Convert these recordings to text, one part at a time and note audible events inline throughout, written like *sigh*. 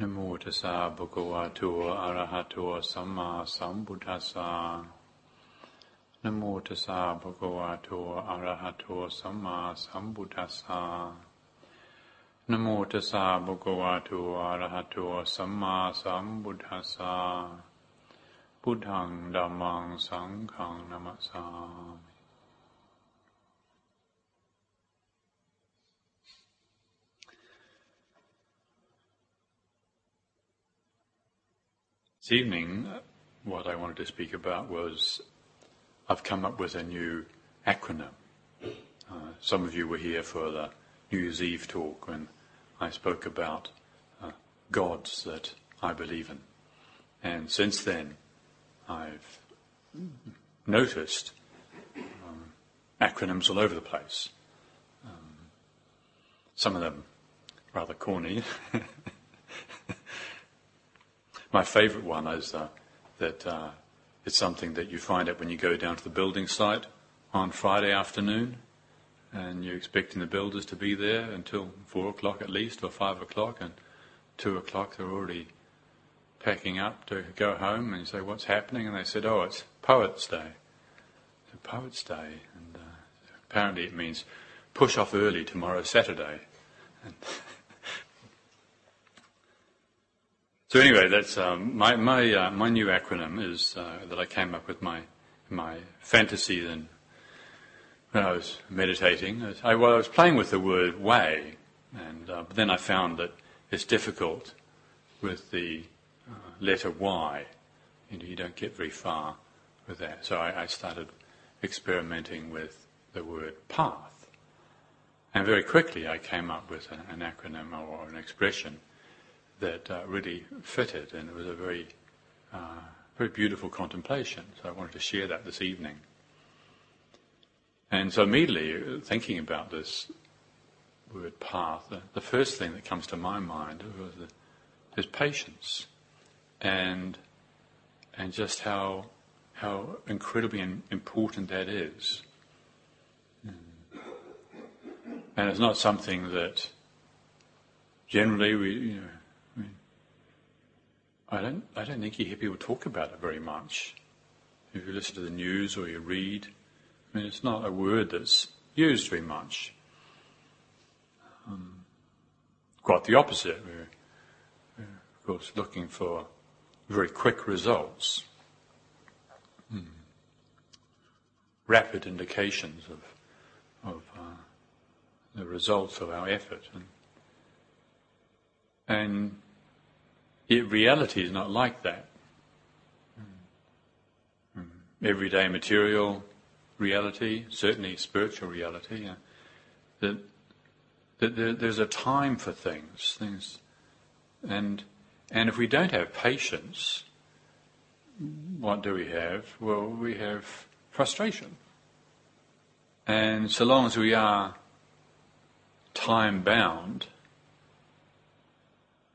นะโมตัสสะภะคะวะโตอะระหะโตสัมมาสัมพุทธัสสะนะโมตัสสะภะคะวะโตอะระหะโตสัมมาสัมพุทธัสสะนะโมตัสสะภะคะวะโตอะระหะโตสัมมาสัมพุทธัสสะพุทธังธัมมังสังฆังนะมัสสามิ This evening, what I wanted to speak about was I've come up with a new acronym. Uh, some of you were here for the New Year's Eve talk when I spoke about uh, gods that I believe in. And since then, I've noticed um, acronyms all over the place. Um, some of them rather corny. *laughs* My favourite one is uh, that uh, it's something that you find out when you go down to the building site on Friday afternoon, and you're expecting the builders to be there until four o'clock at least, or five o'clock, and two o'clock they're already packing up to go home, and you say, "What's happening?" And they said, "Oh, it's Poets' Day." It's Poets' Day, and uh, apparently it means push off early tomorrow, Saturday. And *laughs* So anyway, that's um, my my uh, my new acronym is uh, that I came up with my my fantasy then when I was meditating. I, well, I was playing with the word way, and uh, but then I found that it's difficult with the uh, letter Y. You, know, you don't get very far with that. So I, I started experimenting with the word path, and very quickly I came up with an, an acronym or an expression that uh, really fitted, and it was a very, uh, very beautiful contemplation. So I wanted to share that this evening. And so immediately thinking about this word path, the, the first thing that comes to my mind the, is patience, and and just how how incredibly important that is. And it's not something that generally we, you know, I don't, I don't think you hear people talk about it very much. If you listen to the news or you read, I mean, it's not a word that's used very much. Um, quite the opposite. We're, we're, of course, looking for very quick results, hmm. rapid indications of, of uh, the results of our effort. And, and Reality is not like that. Everyday material reality, certainly spiritual reality, uh, that, that there, there's a time for things, things, and and if we don't have patience, what do we have? Well, we have frustration. And so long as we are time bound,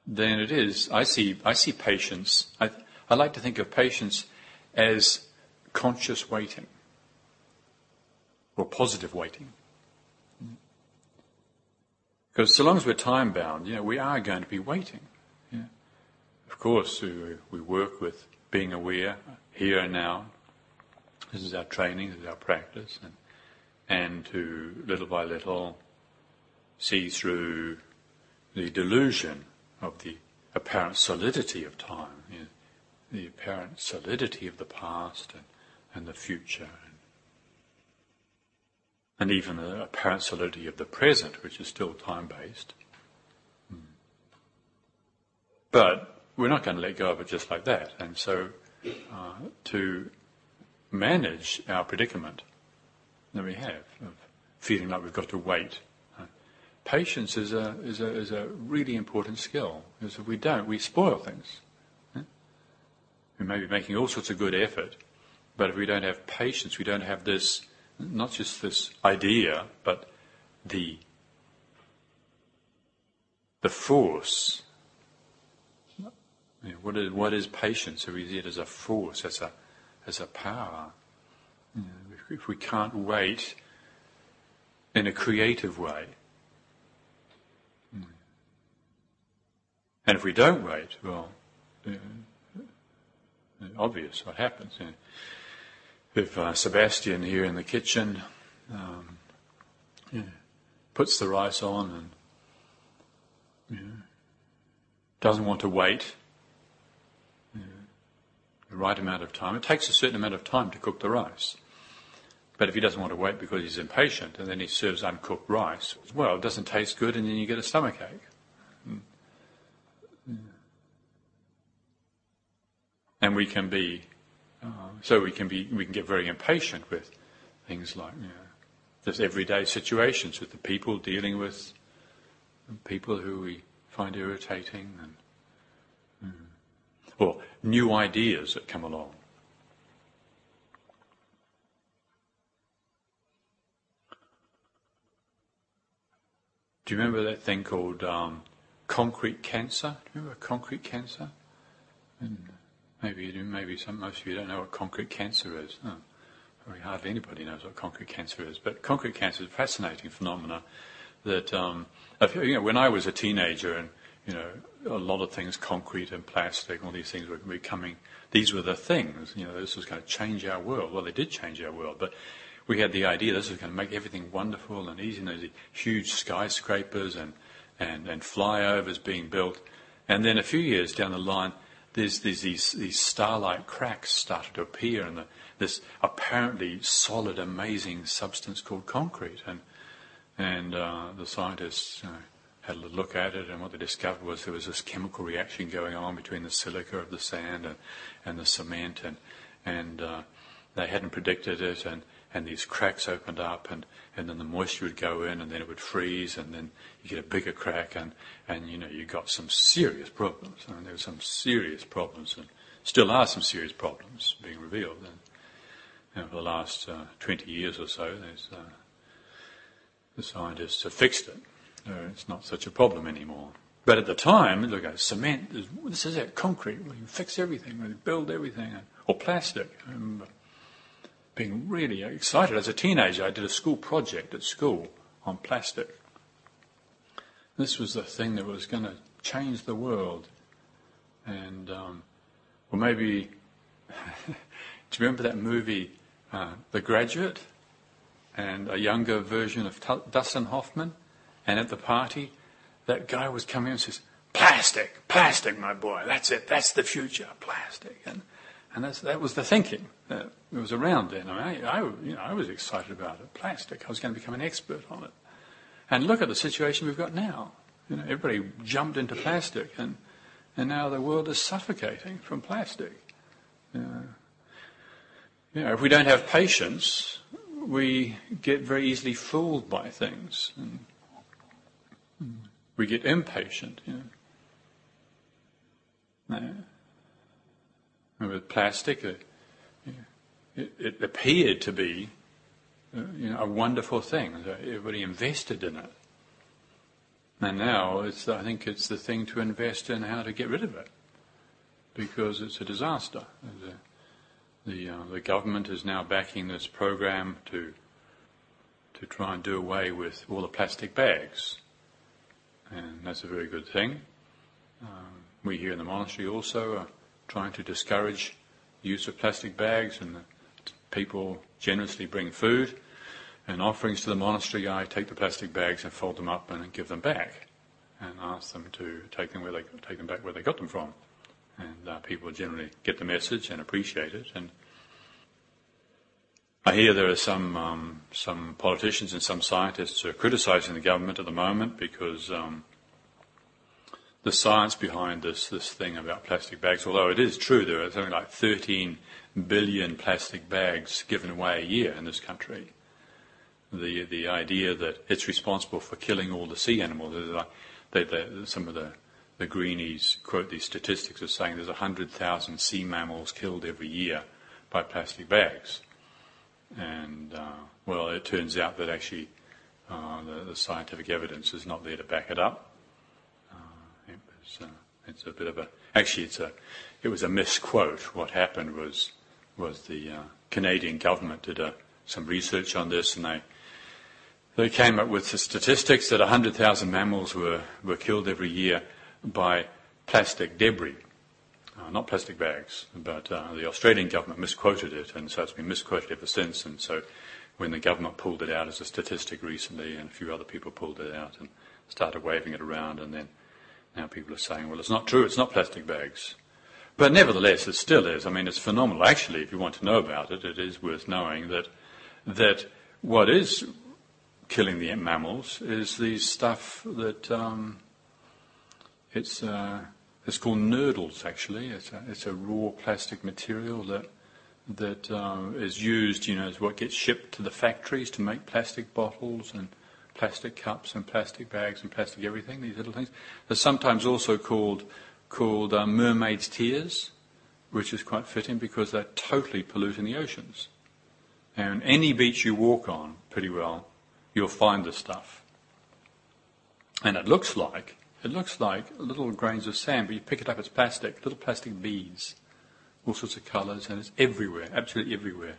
than it is. I see, I see patience. I, I like to think of patience as conscious waiting or positive waiting. Because so long as we're time bound, you know, we are going to be waiting. Yeah. Of course, we, we work with being aware here and now. This is our training, this is our practice, and, and to little by little see through the delusion of the apparent solidity of time, you know, the apparent solidity of the past and, and the future, and, and, even the apparent solidity of the present, which is still time based. Hmm. But we're not going to let go of it just like that. And so, uh, to manage our predicament that we have of feeling like we've got to wait patience is a, is a, is a really important skill. Because if we don't, we spoil things. We may be making all sorts of good effort, but if we don't have patience, we don't have this, not just this idea, but the, the force. You know, what, is, what is patience? So we see it as a force, as a, as a power. You know, if, if we can't wait in a creative way, And if we don't wait, well, uh, obvious what happens. If uh, Sebastian here in the kitchen um, puts the rice on and doesn't want to wait the right amount of time, it takes a certain amount of time to cook the rice. But if he doesn't want to wait because he's impatient and then he serves uncooked rice, well, it doesn't taste good and then you get a stomachache. And we can be, uh, so we can be, we can get very impatient with things like, you know, just everyday situations with the people dealing with people who we find irritating and, mm, or new ideas that come along. Do you remember that thing called um, concrete cancer? Do you remember concrete cancer? And maybe you do. Maybe some most of you don't know what concrete cancer is. Oh, probably hardly anybody knows what concrete cancer is. But concrete cancer is a fascinating phenomenon. That um, you know, when I was a teenager, and you know, a lot of things, concrete and plastic, all these things were becoming. These were the things. You know, this was going to change our world. Well, they did change our world, but we had the idea this was going to make everything wonderful and easy. And these huge skyscrapers and, and, and flyovers being built. And then a few years down the line, there's, there's these, these starlight cracks started to appear in the, this apparently solid, amazing substance called concrete. And, and uh, the scientists uh, had a look at it, and what they discovered was there was this chemical reaction going on between the silica of the sand and, and the cement, and, and uh, they hadn't predicted it. And, and these cracks opened up and, and then the moisture would go in and then it would freeze and then you get a bigger crack and, and you know, you got some serious problems. I mean, there were some serious problems and still are some serious problems being revealed. And, for the last uh, 20 years or so, uh, the scientists have fixed it. it's not such a problem anymore. But at the time, look at cement, this is it, concrete, we can fix everything, we can build everything, or plastic. Um, being really excited. As a teenager, I did a school project at school on plastic. This was the thing that was going to change the world. And, um, well, maybe, *laughs* do you remember that movie, uh, The Graduate? And a younger version of T- Dustin Hoffman? And at the party, that guy was coming and says, Plastic, plastic, my boy, that's it, that's the future, plastic. And and that was the thinking Uh, that was around then. I, mean, I, I, you know, I was excited about it. Plastic. I was going to become an expert on it. And look at the situation we've got now. You know, everybody jumped into plastic, and and now the world is suffocating from plastic. You you know, if we don't have patience, we get very easily fooled by things, and we get impatient. You know with plastic. It, it, it appeared to be uh, you know, a wonderful thing. Everybody invested in it. And now it's, I think it's the thing to invest in how to get rid of it because it's a disaster. The, the, uh, the government is now backing this program to, to try and do away with all the plastic bags. And that's a very good thing. Um, we here in the monastery also are trying to discourage use of plastic bags, and people generously bring food and offerings to the monastery. I take the plastic bags and fold them up and give them back, and ask them to take them where they take them back where they got them from. And uh, people generally get the message and appreciate it. And I hear there are some um, some politicians and some scientists who are criticising the government at the moment because um, the science behind this this thing about plastic bags. Although it is true, there are something like 13 billion plastic bags given away a year in this country. The the idea that it's responsible for killing all the sea animals. They, they, some of the the greenies quote these statistics as saying there's 100,000 sea mammals killed every year by plastic bags. And, uh, well, it turns out that actually uh, the, the, scientific evidence is not there to back it up. It's, a bit of a actually it's a it was a misquote. What happened was was the uh, Canadian government did a, uh, some research on this and they they came up with the statistics that 100,000 mammals were, were killed every year by plastic debris. Uh, not plastic bags, but uh, the Australian government misquoted it, and so it's been misquoted ever since. And so when the government pulled it out as a statistic recently, and a few other people pulled it out and started waving it around, and then now people are saying, well, it's not true, it's not plastic bags. But nevertheless, it still is. I mean, it's phenomenal. Actually, if you want to know about it, it is worth knowing that that what is killing the mammals is the stuff that um, it's uh, it's called nurdles. Actually, it's a, it's a raw plastic material that that uh, is used. You know, is what gets shipped to the factories to make plastic bottles and plastic cups and plastic bags and plastic everything. These little things. They're sometimes also called called uh, mermaid's tears, which is quite fitting because they're totally polluting the oceans. And any beach you walk on, pretty well, you'll find this stuff. And it looks like it looks like little grains of sand, but you pick it up, it's plastic, little plastic beads, all sorts of colours, and it's everywhere, absolutely everywhere,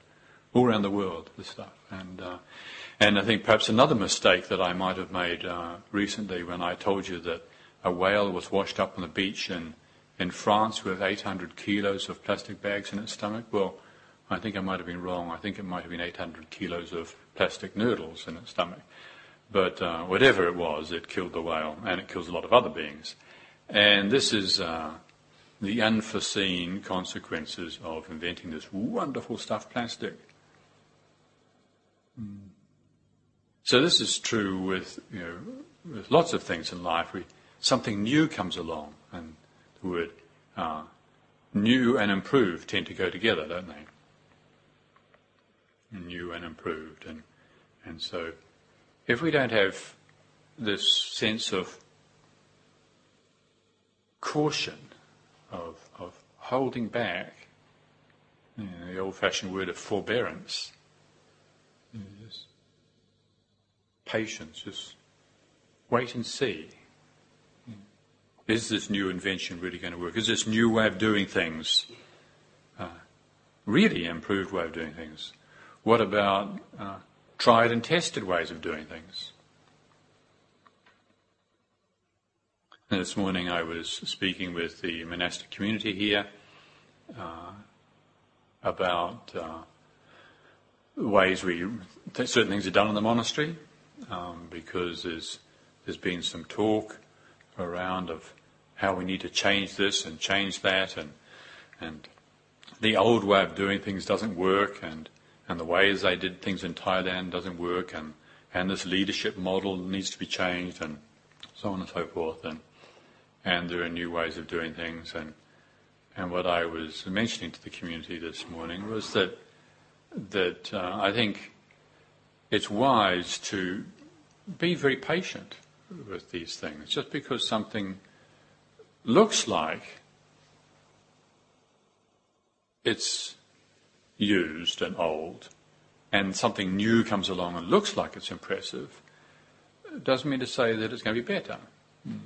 all around the world. This stuff, and uh, I think perhaps another mistake that I might have made uh, recently when I told you that a whale was washed up on the beach in, in France with 800 kilos of plastic bags in its stomach. Well, I think I might have been wrong. I think it might have been 800 kilos of plastic nurdles in its stomach. But uh, whatever it was, it killed the whale, and it kills a lot of other beings. And this is uh, the unforeseen consequences of inventing this wonderful stuff, plastic. So this is true with, you know, with lots of things in life. We, something new comes along, and the word uh, new and improved tend to go together, don't they? New and improved, and and so if we don't have this sense of caution, of of holding back, you know, the old-fashioned word of forbearance, patience, just wait and see is this new invention really going to work? Is this new way of doing things uh, really improved way of doing things? What about uh, tried and tested ways of doing things? And this morning I was speaking with the monastic community here uh, about uh, ways we certain things are done in the monastery um, because there's there's been some talk around of how we need to change this and change that, and and the old way of doing things doesn't work, and and the ways they did things in Thailand doesn't work, and and this leadership model needs to be changed, and so on and so forth, and and there are new ways of doing things, and and what I was mentioning to the community this morning was that that uh, I think it's wise to be very patient with these things. Just because something looks like it's used and old, and something new comes along and looks like it's impressive, doesn't mean to say that it's going to be better. Mm.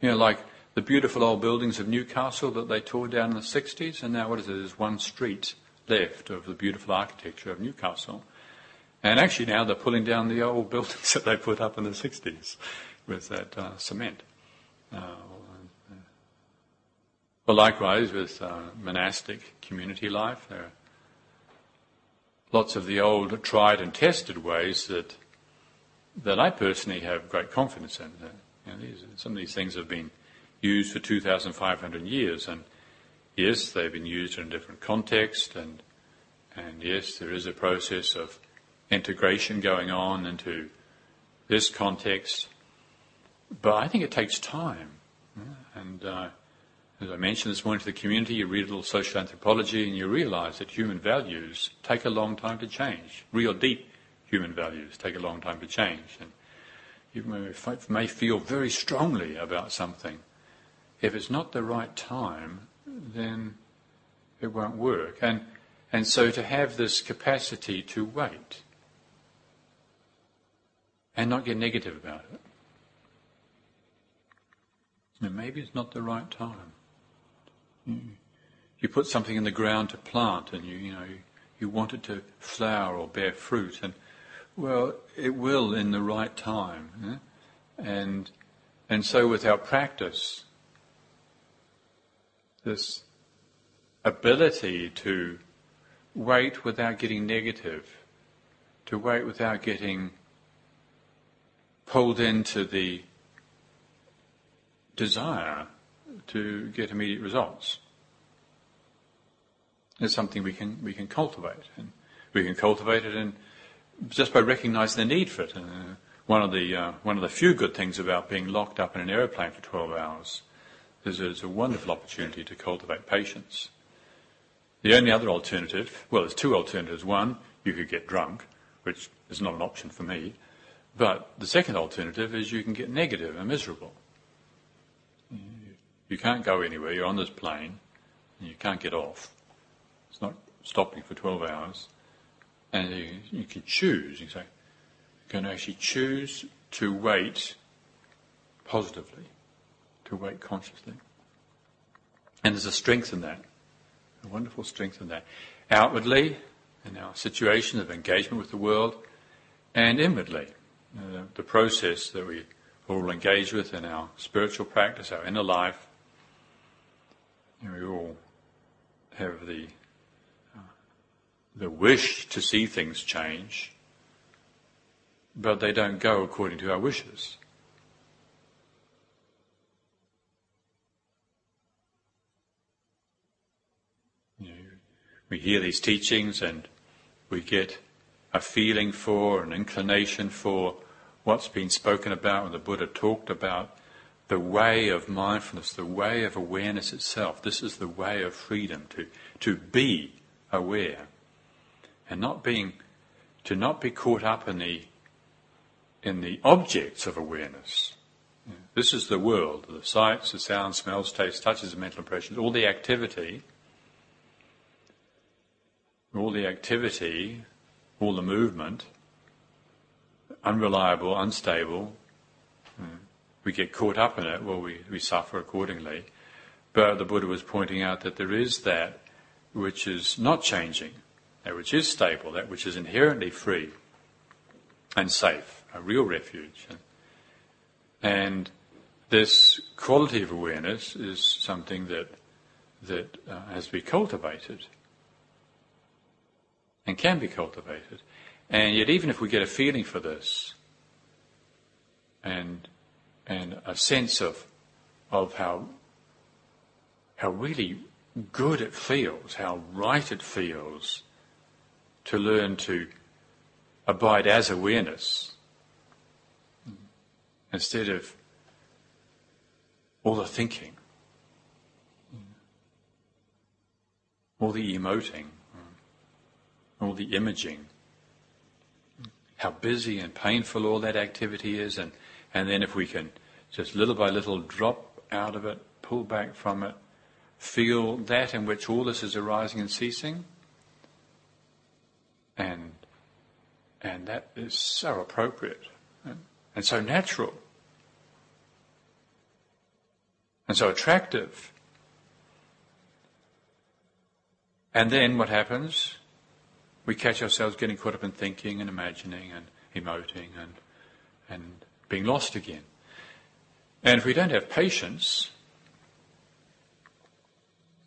You know, like the beautiful old buildings of Newcastle that they tore down in the 60s, and now what is it? There's one street left of the beautiful architecture of Newcastle. And actually now they're pulling down the old *laughs* buildings that they put up in the 60s with that uh, cement. Uh, well, likewise with uh, monastic community life, there are lots of the old tried and tested ways that that I personally have great confidence in. You know, these, some of these things have been used for 2,500 years, and yes, they've been used in a different context, and and yes, there is a process of integration going on into this context, but I think it takes time, and. Uh, as I mentioned this morning to the community, you read a little social anthropology and you realize that human values take a long time to change. Real deep human values take a long time to change. And you may, may feel very strongly about something. If it's not the right time, then it won't work. And, and so to have this capacity to wait and not get negative about it. And maybe it's not the right time. You put something in the ground to plant, and you, you know, you, want it to flower or bear fruit, and well, it will in the right time. And and so with our practice, this ability to wait without getting negative, to wait without getting pulled into the desire to get immediate results. It's something we can we can cultivate, and we can cultivate it in, just by recognizing the need for it. Uh, one of the uh, one of the few good things about being locked up in an aeroplane for 12 hours is it's a wonderful opportunity to cultivate patience. The only other alternative, well, there's two alternatives. One, you could get drunk, which is not an option for me. But the second alternative is you can get negative and miserable. You can't go anywhere. You're on this plane, and you can't get off. It's not stopping for 12 hours. And you, you can choose. You say, you can actually choose to wait positively, to wait consciously. And there's a strength in that, a wonderful strength in that. Outwardly, in our situation of engagement with the world, and inwardly, the process that we all engage with in our spiritual practice, our inner life. Know, we all have the uh, the wish to see things change, but they don't go according to our wishes. You know, we hear these teachings and we get a feeling for, an inclination for what's been spoken about when the Buddha talked about the way of mindfulness, the way of awareness itself. This is the way of freedom to, to be aware and not being, to not be caught up in the, in the objects of awareness. This is the world, the sights, the sounds, smells, tastes, touches, and mental impressions, all the activity, all the activity all the movement, unreliable, unstable. We get caught up in it, well, we, we suffer accordingly. But the Buddha was pointing out that there is that which is not changing, that which is stable, that which is inherently free and safe, a real refuge. And this quality of awareness is something that that uh, has to be cultivated and can be cultivated. And yet, even if we get a feeling for this, and and a sense of of how how really good it feels, how right it feels to learn to abide as awareness instead of all the thinking, all the emoting all the imaging, how busy and painful all that activity is, and, and then if we can just little by little drop out of it, pull back from it, feel that in which all this is arising and ceasing, and and that is so appropriate and, and so natural and so attractive. And then what happens? We catch ourselves getting caught up in thinking and imagining and emoting and, and being lost again. And if we don't have patience,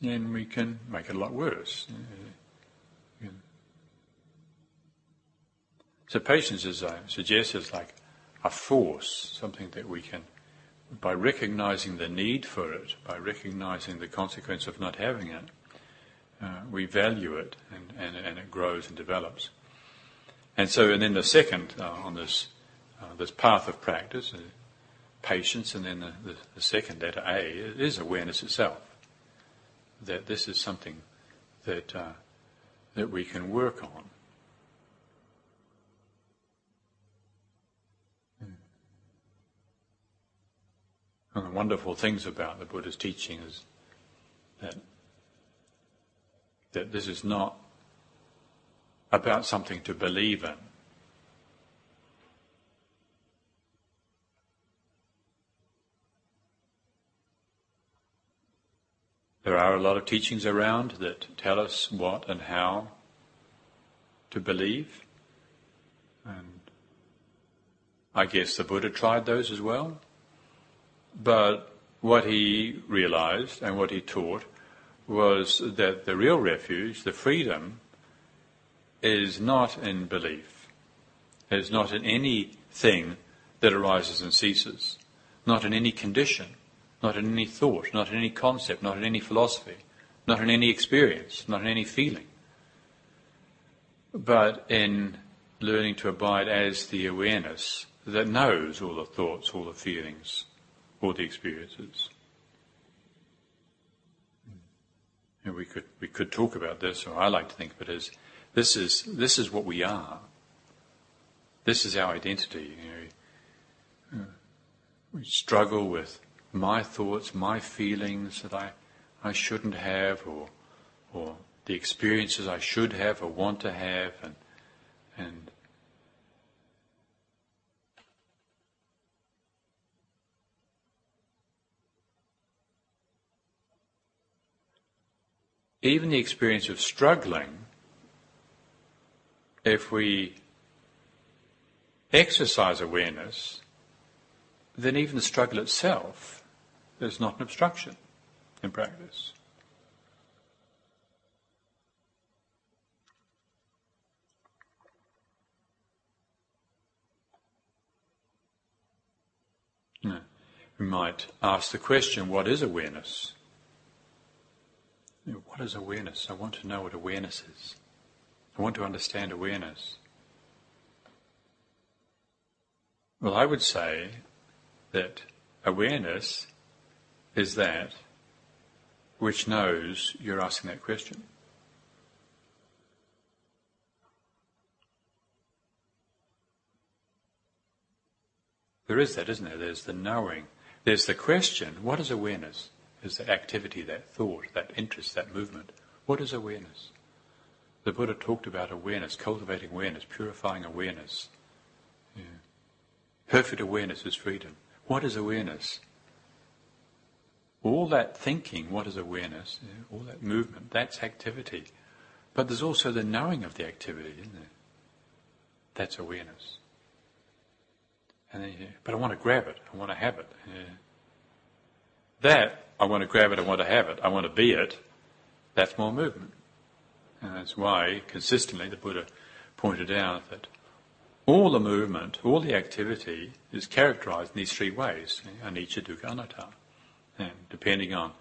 then we can make it a lot worse. So patience, as I suggest, is uh, like a force, something that we can, by recognizing the need for it, by recognizing the consequence of not having it, uh, we value it and, and, and, it grows and develops. And so, and then the second uh, on this uh, this path of practice, uh, patience, and then the, the, the, second letter A is awareness itself. That this is something that uh, that we can work on. Hmm. One of the wonderful things about the Buddha's teaching is that that this is not about something to believe in. There are a lot of teachings around that tell us what and how to believe. And I guess the Buddha tried those as well. But what he realized and what he taught was that the real refuge, the freedom, is not in belief. is not in anything that arises and ceases, not in any condition, not in any thought, not in any concept, not in any philosophy, not in any experience, not in any feeling, but in learning to abide as the awareness that knows all the thoughts, all the feelings, all the experiences. And we could we could talk about this, or I like to think of it as this is this is what we are. This is our identity. You know, we struggle with my thoughts, my feelings that I I shouldn't have, or or the experiences I should have or want to have, and and even the experience of struggling, if we exercise awareness, then even the struggle itself is not an obstruction in practice. We might ask the question, what is awareness? What is awareness? I want to know what awareness is. I want to understand awareness. Well, I would say that awareness is that which knows you're asking that question. There is that, isn't there? There's the knowing. There's the question what is awareness? Is the activity, that thought, that interest, that movement. What is awareness? The Buddha talked about awareness, cultivating awareness, purifying awareness. Yeah. Perfect awareness is freedom. What is awareness? All that thinking, what is awareness? Yeah. All that movement, that's activity. But there's also the knowing of the activity, isn't there? That's awareness. And then, yeah, but I want to grab it. I want to have it. That I want to grab it, I want to have it, I want to be it, that's more movement. And that's why consistently the Buddha pointed out that all the movement, all the activity is characterized in these three ways, anicca, dukkha, anatta. And depending on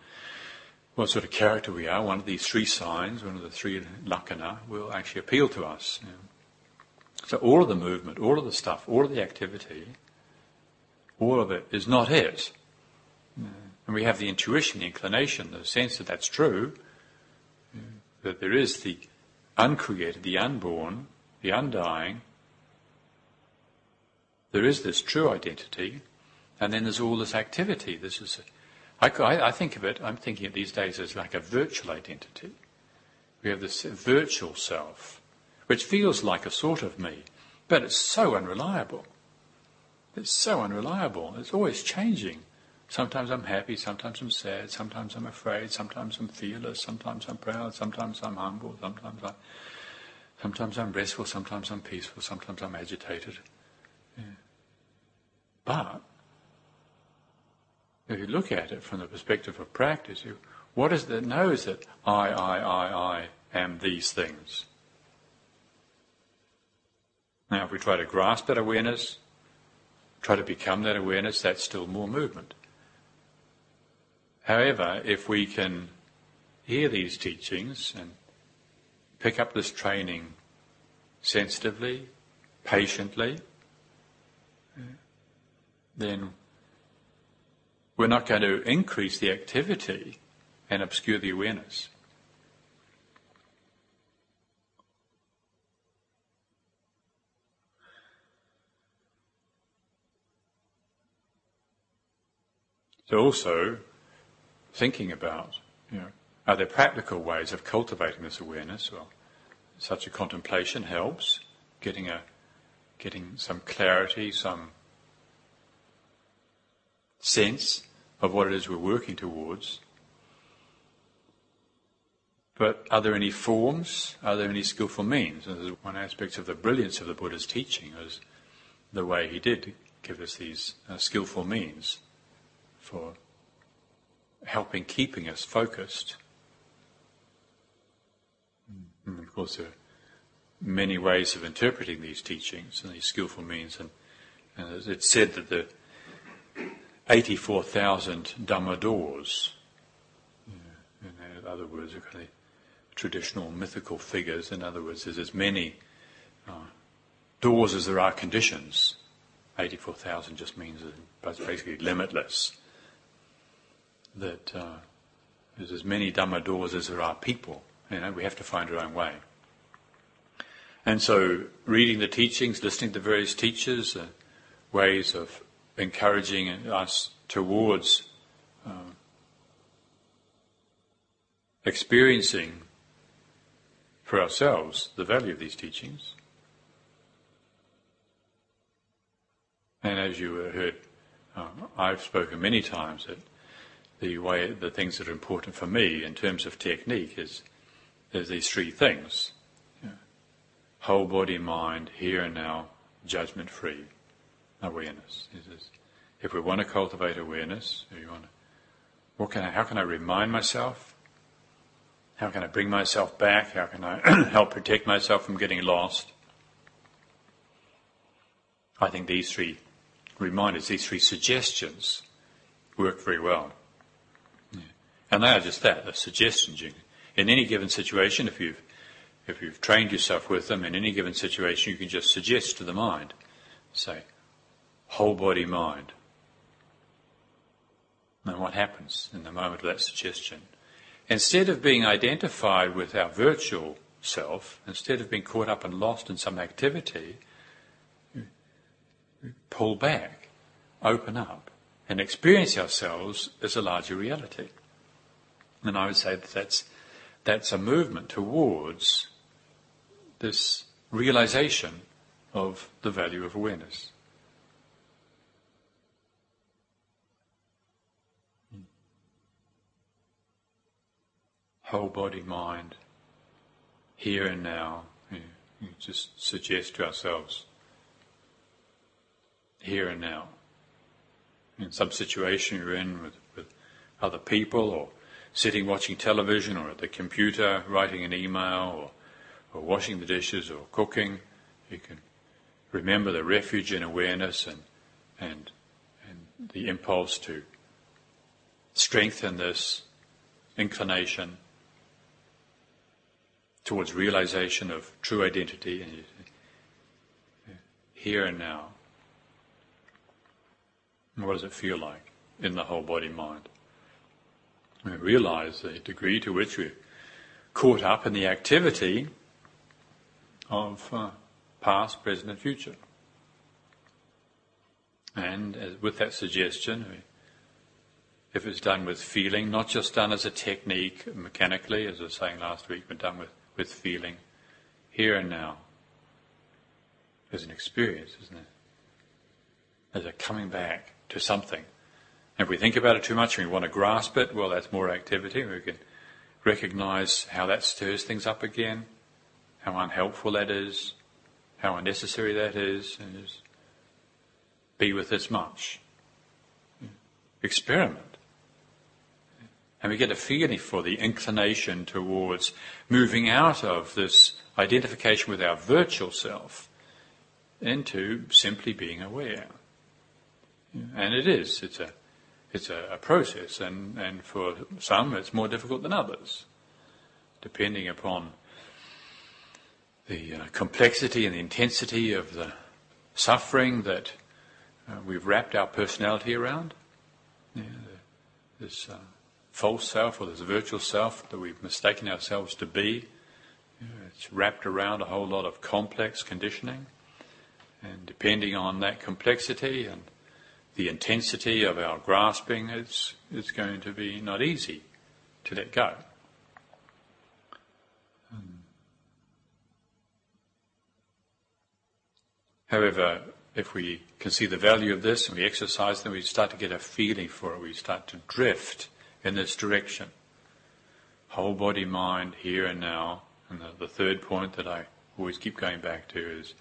what sort of character we are, one of these three signs, one of the three lakkhana, will actually appeal to us. So all of the movement, all of the stuff, all of the activity, all of it is not it. And we have the intuition, the inclination, the sense that that's true, that there is the uncreated, the unborn, the undying. There is this true identity, and then there's all this activity. This is, I, I think of it, I'm thinking of these days as like a virtual identity. We have this virtual self, which feels like a sort of me, but it's so unreliable. It's so unreliable. It's always changing. Sometimes I'm happy, sometimes I'm sad, sometimes I'm afraid, sometimes I'm fearless, sometimes I'm proud, sometimes I'm humble, sometimes I, sometimes I'm restful, sometimes I'm peaceful, sometimes I'm agitated. Yeah. But if you look at it from the perspective of practice, you, what is it that knows that I, I, I, I am these things? Now, if we try to grasp that awareness, try to become that awareness, that's still more movement. However, if we can hear these teachings and pick up this training sensitively, patiently, then we're not going to increase the activity and obscure the awareness. So also, thinking about, you know, are there practical ways of cultivating this awareness? Well, such a contemplation helps, getting a getting some clarity, some sense of what it is we're working towards. But are there any forms? Are there any skillful means? And one aspect of the brilliance of the Buddha's teaching is the way he did give us these uh, skillful means for helping keeping us focused And of course, there are many ways of interpreting these teachings and these skillful means, and, and it's said that the 84,000 Dhamma doors, in other words, are kind of traditional mythical figures, in other words, there's as many uh, doors as there are conditions. 84,000 just means it's basically limitless. That uh, there's as many Dhamma doors as there are people. You know, we have to find our own way. And so, reading the teachings, listening to various teachers, uh, ways of encouraging us towards uh, experiencing for ourselves the value of these teachings. And as you heard, uh, I've spoken many times that the way, the things that are important for me in terms of technique is, is these three things. whole body, mind, here and now, judgment free awareness. if we want to cultivate awareness, we want to, what can I, how can I remind myself? How can I bring myself back? How can I *clears throat* help protect myself from getting lost? I think these three reminders, these three suggestions work very well. And they are just that, the suggestions. In any given situation, if you've, if you've trained yourself with them, in any given situation, you can just suggest to the mind, say, whole body mind. And what happens in the moment of that suggestion? Instead of being identified with our virtual self, instead of being caught up and lost in some activity, pull back, open up, and experience ourselves as a larger reality. And I would say that that's, that's a movement towards this realization of the value of awareness. whole body, mind, here and now. You, just suggest to ourselves, here and now. In some situation you're in with, with other people, or sitting watching television, or at the computer writing an email, or, or washing the dishes, or cooking, you can remember the refuge in awareness and, and, and the impulse to strengthen this inclination towards realization of true identity and here and now. what does it feel like in the whole body mind? We realize the degree to which we're caught up in the activity of uh, past, present, and future. And as, with that suggestion, if it's done with feeling, not just done as a technique mechanically, as I was saying last week, but done with with feeling here and now. as an experience, isn't it? As a coming back to something. If we think about it too much and we want to grasp it, well, that's more activity. We can recognize how that stirs things up again, how unhelpful that is, how unnecessary that is, and just be with this much. Experiment. And we get a feeling for the inclination towards moving out of this identification with our virtual self into simply being aware. And it is, it's a, it's a, a process, and, and for some it's more difficult than others, depending upon the uh, complexity and the intensity of the suffering that uh, we've wrapped our personality around. Yeah, this uh, false self or this virtual self that we've mistaken ourselves to be. Know, it's wrapped around a whole lot of complex conditioning. And depending on that complexity and the intensity of our grasping, it's, it's going to be not easy to let go. Um, however, if we can see the value of this and we exercise, then we start to get a feeling for it. We start to drift in this direction. Whole body, mind, here and now. And the, the third point that I always keep going back to is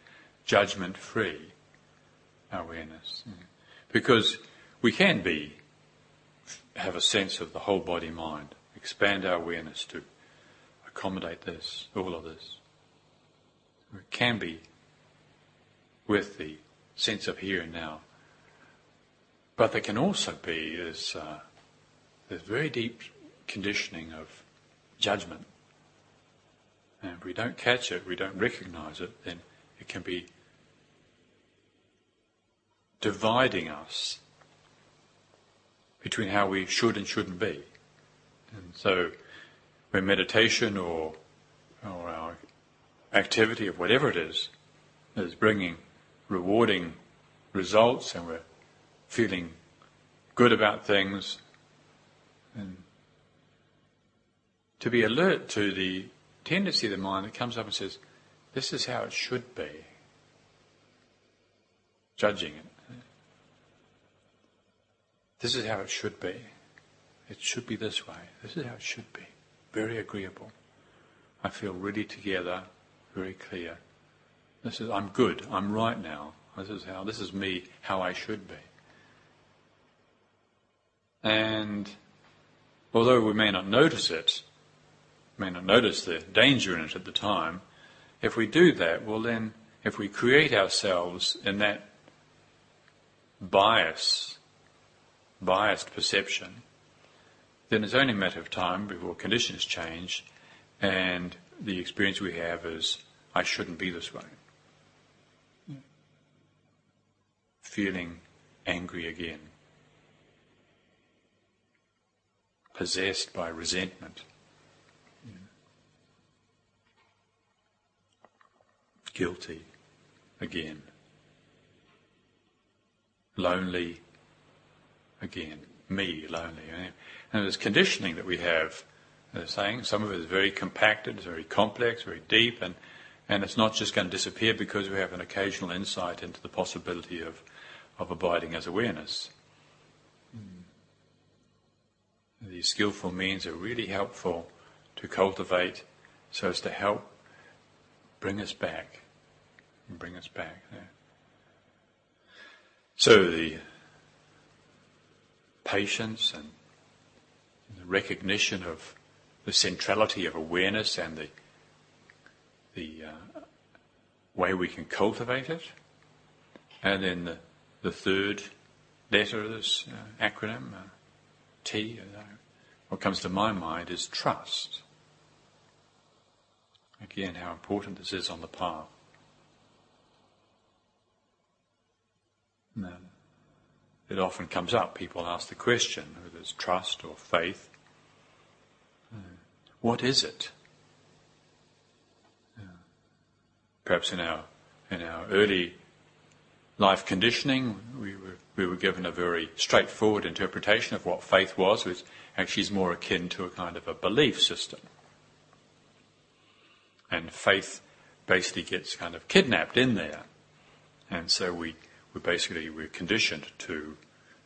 judgment free awareness. Because we can be, have a sense of the whole body mind, expand our awareness to accommodate this, all of this. It can be with the sense of here and now. But there can also be this, uh, this very deep conditioning of judgment. And if we don't catch it, we don't recognize it, then it can be dividing us between how we should and shouldn't be. And so, when meditation or, or our activity of whatever it is is bringing rewarding results and we're feeling good about things, and to be alert to the tendency of the mind that comes up and says, This is how it should be, judging it. This is how it should be. It should be this way. This is how it should be. Very agreeable. I feel really together, very clear. This is I'm good. I'm right now. This is how this is me how I should be. And although we may not notice it, may not notice the danger in it at the time, if we do that, well then if we create ourselves in that bias, biased perception, then it's only a matter of time before conditions change and the experience we have is, I shouldn't be this way. Feeling angry again. Possessed by resentment. Guilty again. Lonely again. Me lonely. And there's conditioning that we have. They're saying some of it is very compacted, it's very complex, very deep, and, and it's not just going to disappear because we have an occasional insight into the possibility of, of abiding as awareness. Mm. These skillful means are really helpful to cultivate so as to help bring us back. Bring us back. Yeah. So the patience and the recognition of the centrality of awareness and the the uh, way we can cultivate it. And then the, the third letter of this uh, acronym, uh, T, uh, what comes to my mind is trust. Again, how important this is on the path. It often comes up. People ask the question whether it's trust or faith. Uh, what is it? Uh, perhaps in our in our early life conditioning, we were we were given a very straightforward interpretation of what faith was, which actually is more akin to a kind of a belief system. And faith basically gets kind of kidnapped in there, and so we we basically we're conditioned to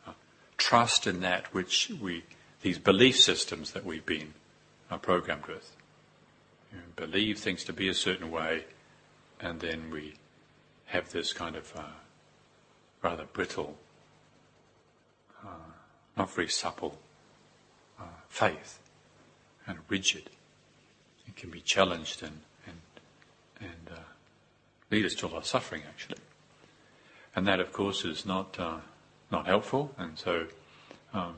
uh, trust in that which we these belief systems that we've been uh, programmed with. You know, believe things to be a certain way, and then we have this kind of uh, rather brittle, uh, not very supple uh, faith, and rigid. It can be challenged and and and uh, lead us to a lot of suffering, actually. And that, of course, is not, uh, not helpful. And so um,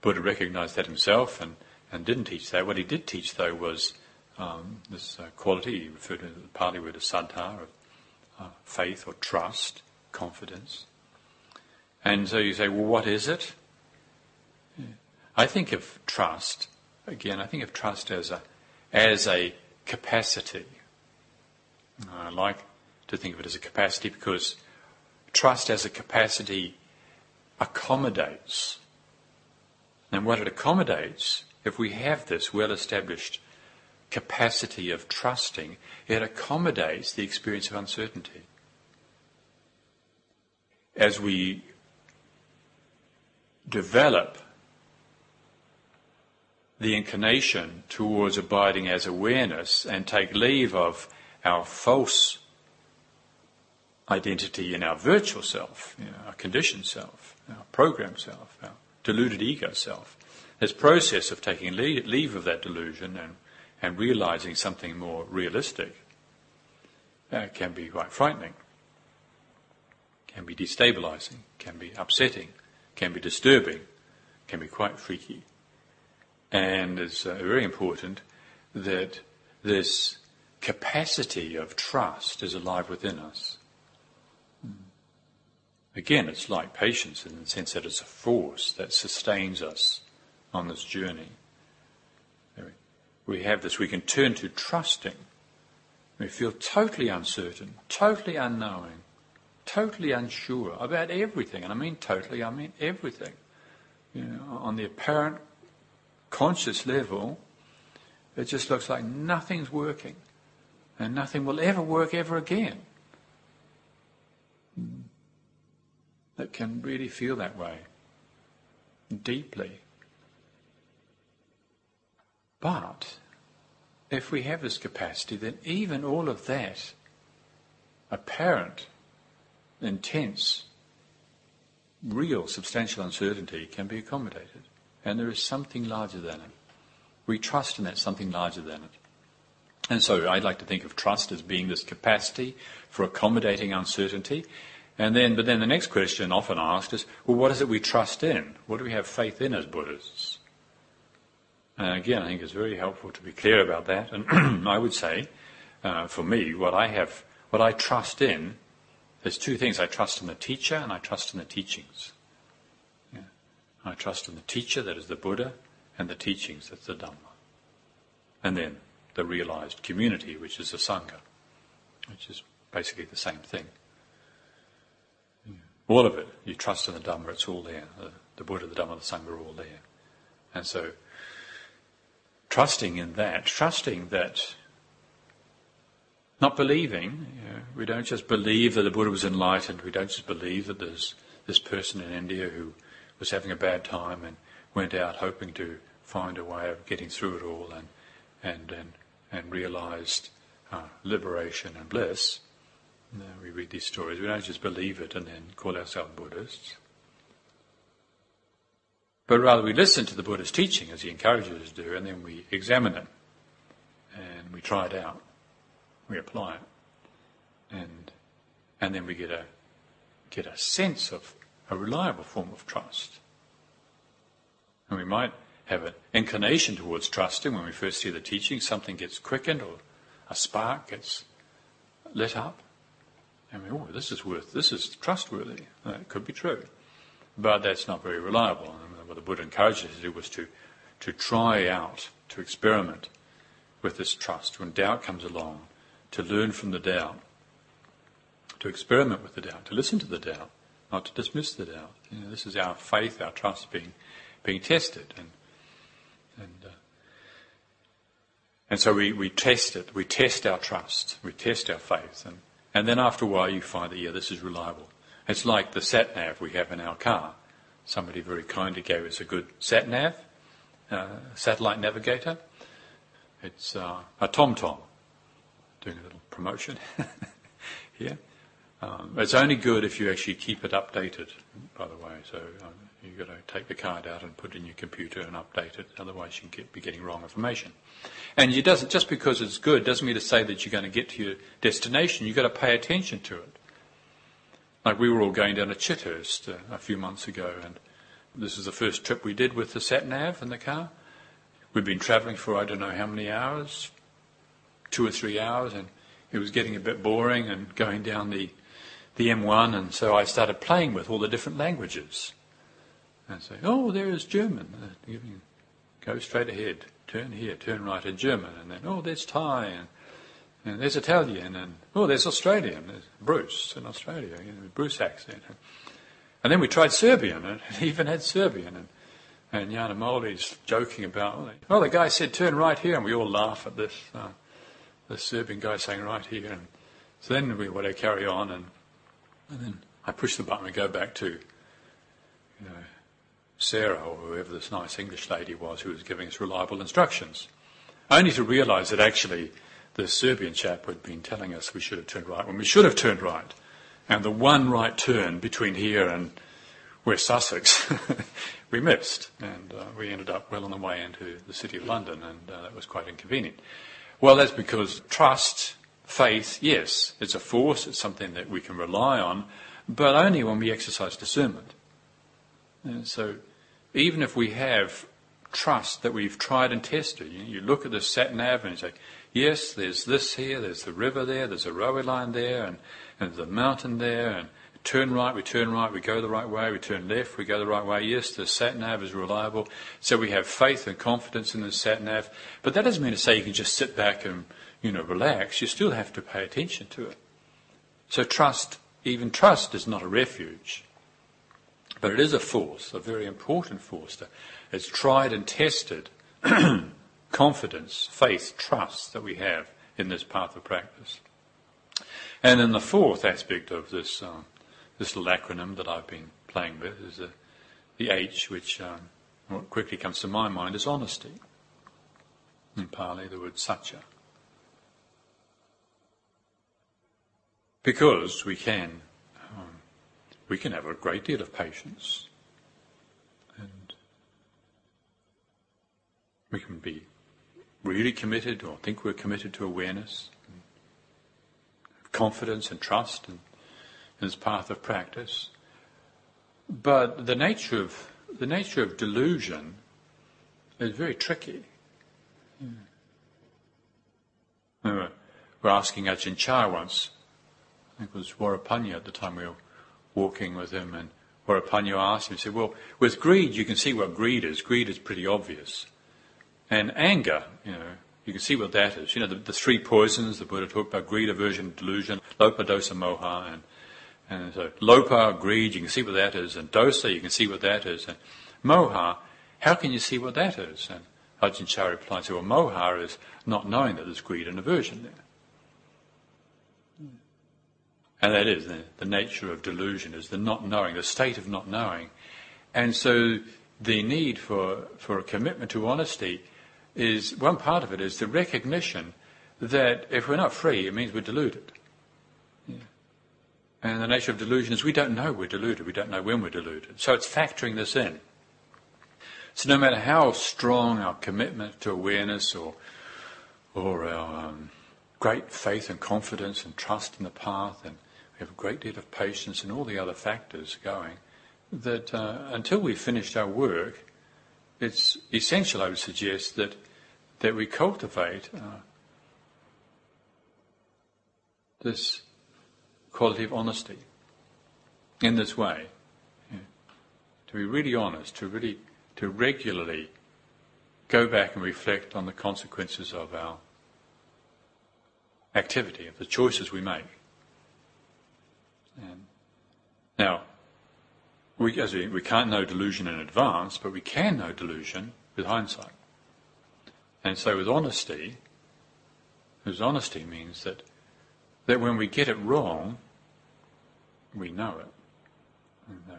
Buddha recognized that himself and, and didn't teach that. What he did teach, though, was um, this uh, quality, he referred to the Pali word of saddha, of uh, faith or trust, confidence. And so you say, well, what is it? I think of trust, again, I think of trust as a, as a capacity. I like to think of it as a capacity because trust as a capacity accommodates. And what it accommodates, if we have this well established capacity of trusting, it accommodates the experience of uncertainty. As we develop the inclination towards abiding as awareness and take leave of our false identity in our virtual self, you know, our conditioned self, our programmed self, our deluded ego self. This process of taking leave of that delusion and, and realizing something more realistic uh, can be quite frightening, can be destabilizing, can be upsetting, can be disturbing, can be quite freaky. And it's uh, very important that this capacity of trust is alive within us. Again, it's like patience in the sense that it's a force that sustains us on this journey. We have this, we can turn to trusting. We feel totally uncertain, totally unknowing, totally unsure about everything. And I mean totally, I mean everything. You know, on the apparent conscious level, it just looks like nothing's working and nothing will ever work ever again. That can really feel that way deeply. But if we have this capacity, then even all of that apparent, intense, real, substantial uncertainty can be accommodated. And there is something larger than it. We trust in that something larger than it. And so I'd like to think of trust as being this capacity for accommodating uncertainty. And then, but then the next question often asked is, well, what is it we trust in? What do we have faith in as Buddhists? And again, I think it's very helpful to be clear about that. And *clears throat* I would say, uh, for me, what I have, what I trust in, there's two things. I trust in the teacher and I trust in the teachings. Yeah. I trust in the teacher, that is the Buddha, and the teachings, that's the Dhamma. And then the realized community, which is the Sangha, which is basically the same thing. All of it, you trust in the Dhamma, it's all there. The, the Buddha, the Dhamma, the Sangha are all there. And so, trusting in that, trusting that, not believing, you know, we don't just believe that the Buddha was enlightened, we don't just believe that there's this person in India who was having a bad time and went out hoping to find a way of getting through it all and, and, and and realized uh, liberation and bliss. Uh, we read these stories. We don't just believe it and then call ourselves Buddhists. But rather we listen to the Buddha's teaching as he encourages us to do, and then we examine it. And we try it out. We apply it. And, and then we get a, get a sense of a reliable form of trust. And we might have an inclination towards trusting when we first see the teaching, something gets quickened or a spark gets lit up. And mean, oh, this is worth, this is trustworthy. It could be true. But that's not very reliable. And what the Buddha encouraged us to do was to, to try out, to experiment with this trust. When doubt comes along, to learn from the doubt, to experiment with the doubt, to listen to the doubt, not to dismiss the doubt. You know, this is our faith, our trust being, being tested. And and, uh, and so we, we test it. We test our trust. We test our faith. And, and then after a while you find that, yeah, this is reliable. It's like the sat nav we have in our car. Somebody very kindly gave us a good sat nav, uh, satellite navigator. It's uh, a TomTom. Doing a little promotion *laughs* here. Um, it's only good if you actually keep it updated, by the way. So um, you've got to take the card out and put it in your computer and update it. Otherwise, you can get, be getting wrong information. And it doesn't just because it's good doesn't mean to say that you're going to get to your destination. You've got to pay attention to it. Like we were all going down to Chithurst uh, a few months ago, and this is the first trip we did with the sat nav in the car. We'd been travelling for I don't know how many hours, two or three hours, and it was getting a bit boring and going down the the M1, and so I started playing with all the different languages. And say, oh, there is German. Uh, go straight ahead, turn here, turn right in German, and then oh, there's Thai, and, and there's Italian, and oh, there's Australian. There's Bruce in Australia, you know, Bruce accent. And then we tried Serbian, and *laughs* it even had Serbian. And, and Moli's joking about, oh, the guy said turn right here, and we all laugh at this, uh, the Serbian guy saying right here. And so then we want to carry on, and and then I push the button and go back to, you know, Sarah or whoever this nice English lady was who was giving us reliable instructions. Only to realise that actually the Serbian chap had been telling us we should have turned right when we should have turned right. And the one right turn between here and West Sussex, *laughs* we missed. And uh, we ended up well on the way into the city of London, and uh, that was quite inconvenient. Well, that's because trust faith, yes, it's a force, it's something that we can rely on, but only when we exercise discernment. And so, even if we have trust that we've tried and tested, you, know, you look at the sat nav and you say, yes, there's this here, there's the river there, there's a railway line there, and, and a mountain there, and turn right, we turn right, we go the right way, we turn left, we go the right way. Yes, the sat nav is reliable. So we have faith and confidence in the sat nav. But that doesn't mean to say you can just sit back and, you know, relax. You still have to pay attention to it. So trust, even trust is not a refuge. But it is a force, a very important force. It's tried and tested *clears throat* confidence, faith, trust that we have in this path of practice. And then the fourth aspect of this um, this little acronym that I've been playing with is the, the H, which um, what quickly comes to my mind is honesty. In Pali, the word satya. Because we can, we can have a great deal of patience, and we can be really committed or think we're committed to awareness, confidence and trust and in this path of practice. But the nature of the nature of delusion is very tricky. We were asking Ajahn Chah once, I think it was Warapanya at the time we were walking with him, and Warapanya asked him, he said, Well, with greed, you can see what greed is. Greed is pretty obvious. And anger, you know, you can see what that is. You know, the, the three poisons the Buddha talked about greed, aversion, delusion, lobha, dosa, moha, and and so lobha, greed, you can see what that is. And dosa, you can see what that is. And moha, how can you see what that is? And Ajahn Chah replied, well, moha is not knowing that there's greed and aversion there. And that is the, the nature of delusion, is the not knowing, the state of not knowing. And so the need for, for a commitment to honesty is, one part of it is the recognition that if we're not free, it means we're deluded. And the nature of delusion is we don't know we're deluded. We don't know when we're deluded. So it's factoring this in. So no matter how strong our commitment to awareness or, or our um, great faith and confidence and trust in the path, and have a great deal of patience and all the other factors going, that uh, until we've finished our work, it's essential, I would suggest, that, that we cultivate uh, this quality of honesty in this way. To be really honest, to really, to regularly go back and reflect on the consequences of our activity, of the choices we make. Now, we, as we, we can't know delusion in advance, but we can know delusion with hindsight. And so with honesty, because honesty means that that when we get it wrong, we know it. You know,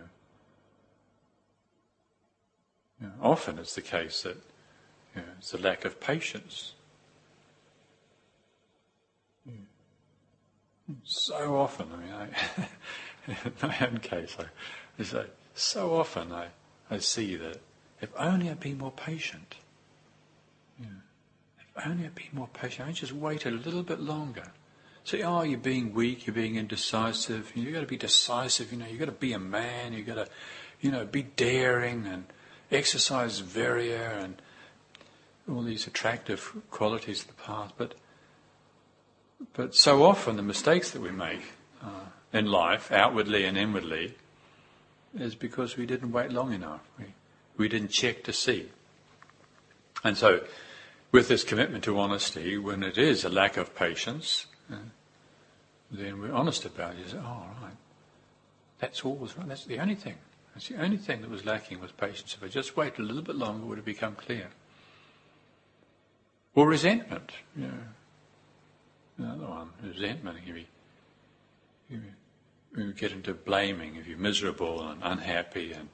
you know, often it's the case that you know, it's a lack of patience. So often, I mean, I, *laughs* in my own case, I, say, so often I, I see that if only I'd been more patient, if only I'd been more patient, I'd just wait a little bit longer say, oh, you're being weak, you're being indecisive. You've got to be decisive, you know, you've got to be a man, you've got to, you know, be daring and exercise virya and all these attractive qualities of the path. But, but so often the mistakes that we make uh, in life, outwardly and inwardly, is because we didn't wait long enough. We, we didn't check to see. And so, with this commitment to honesty, when it is a lack of patience, then we're honest about it. You say, oh, right, that's all was wrong. That's the only thing. That's the only thing that was lacking was patience. If I just waited a little bit longer, it would have become clear. Or resentment. Another one, resentment. If you, you, get into blaming, if you're miserable and unhappy and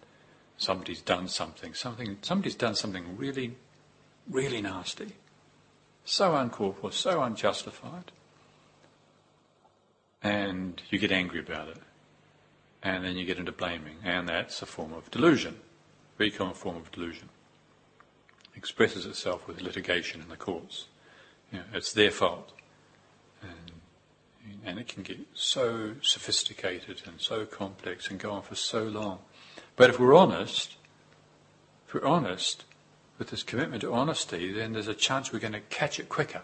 somebody's done something, something somebody's done something really, really nasty, so uncalled for, so unjustified and you get angry about it. And then you get into blaming, and that's a form of delusion, very common form of delusion. Expresses itself with litigation in the courts. You know, it's their fault. And it can get so sophisticated and so complex and go on for so long. But if we're honest, if we're honest with this commitment to honesty, then there's a chance we're going to catch it quicker.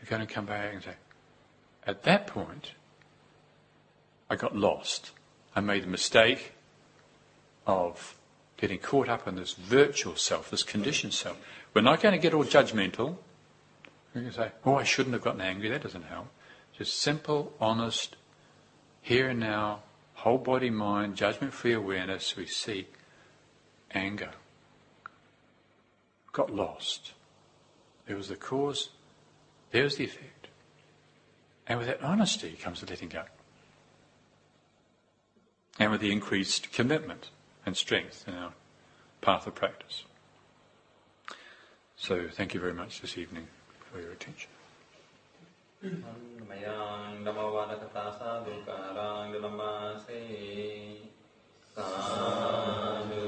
We're going to come back and say, at that point, I got lost. I made the mistake of getting caught up in this virtual self, this conditioned self. We're not going to get all judgmental. We're going to say, oh, I shouldn't have gotten angry. That doesn't help. Just simple, honest, here and now, whole body, mind, judgment free awareness. We see anger. Got lost. There was the cause, there was the effect. And with that honesty comes the letting go. And with the increased commitment and strength in our path of practice. So thank you very much this evening for your attention. Mayang damawana katasa dulkarang dalam masih. Sadu.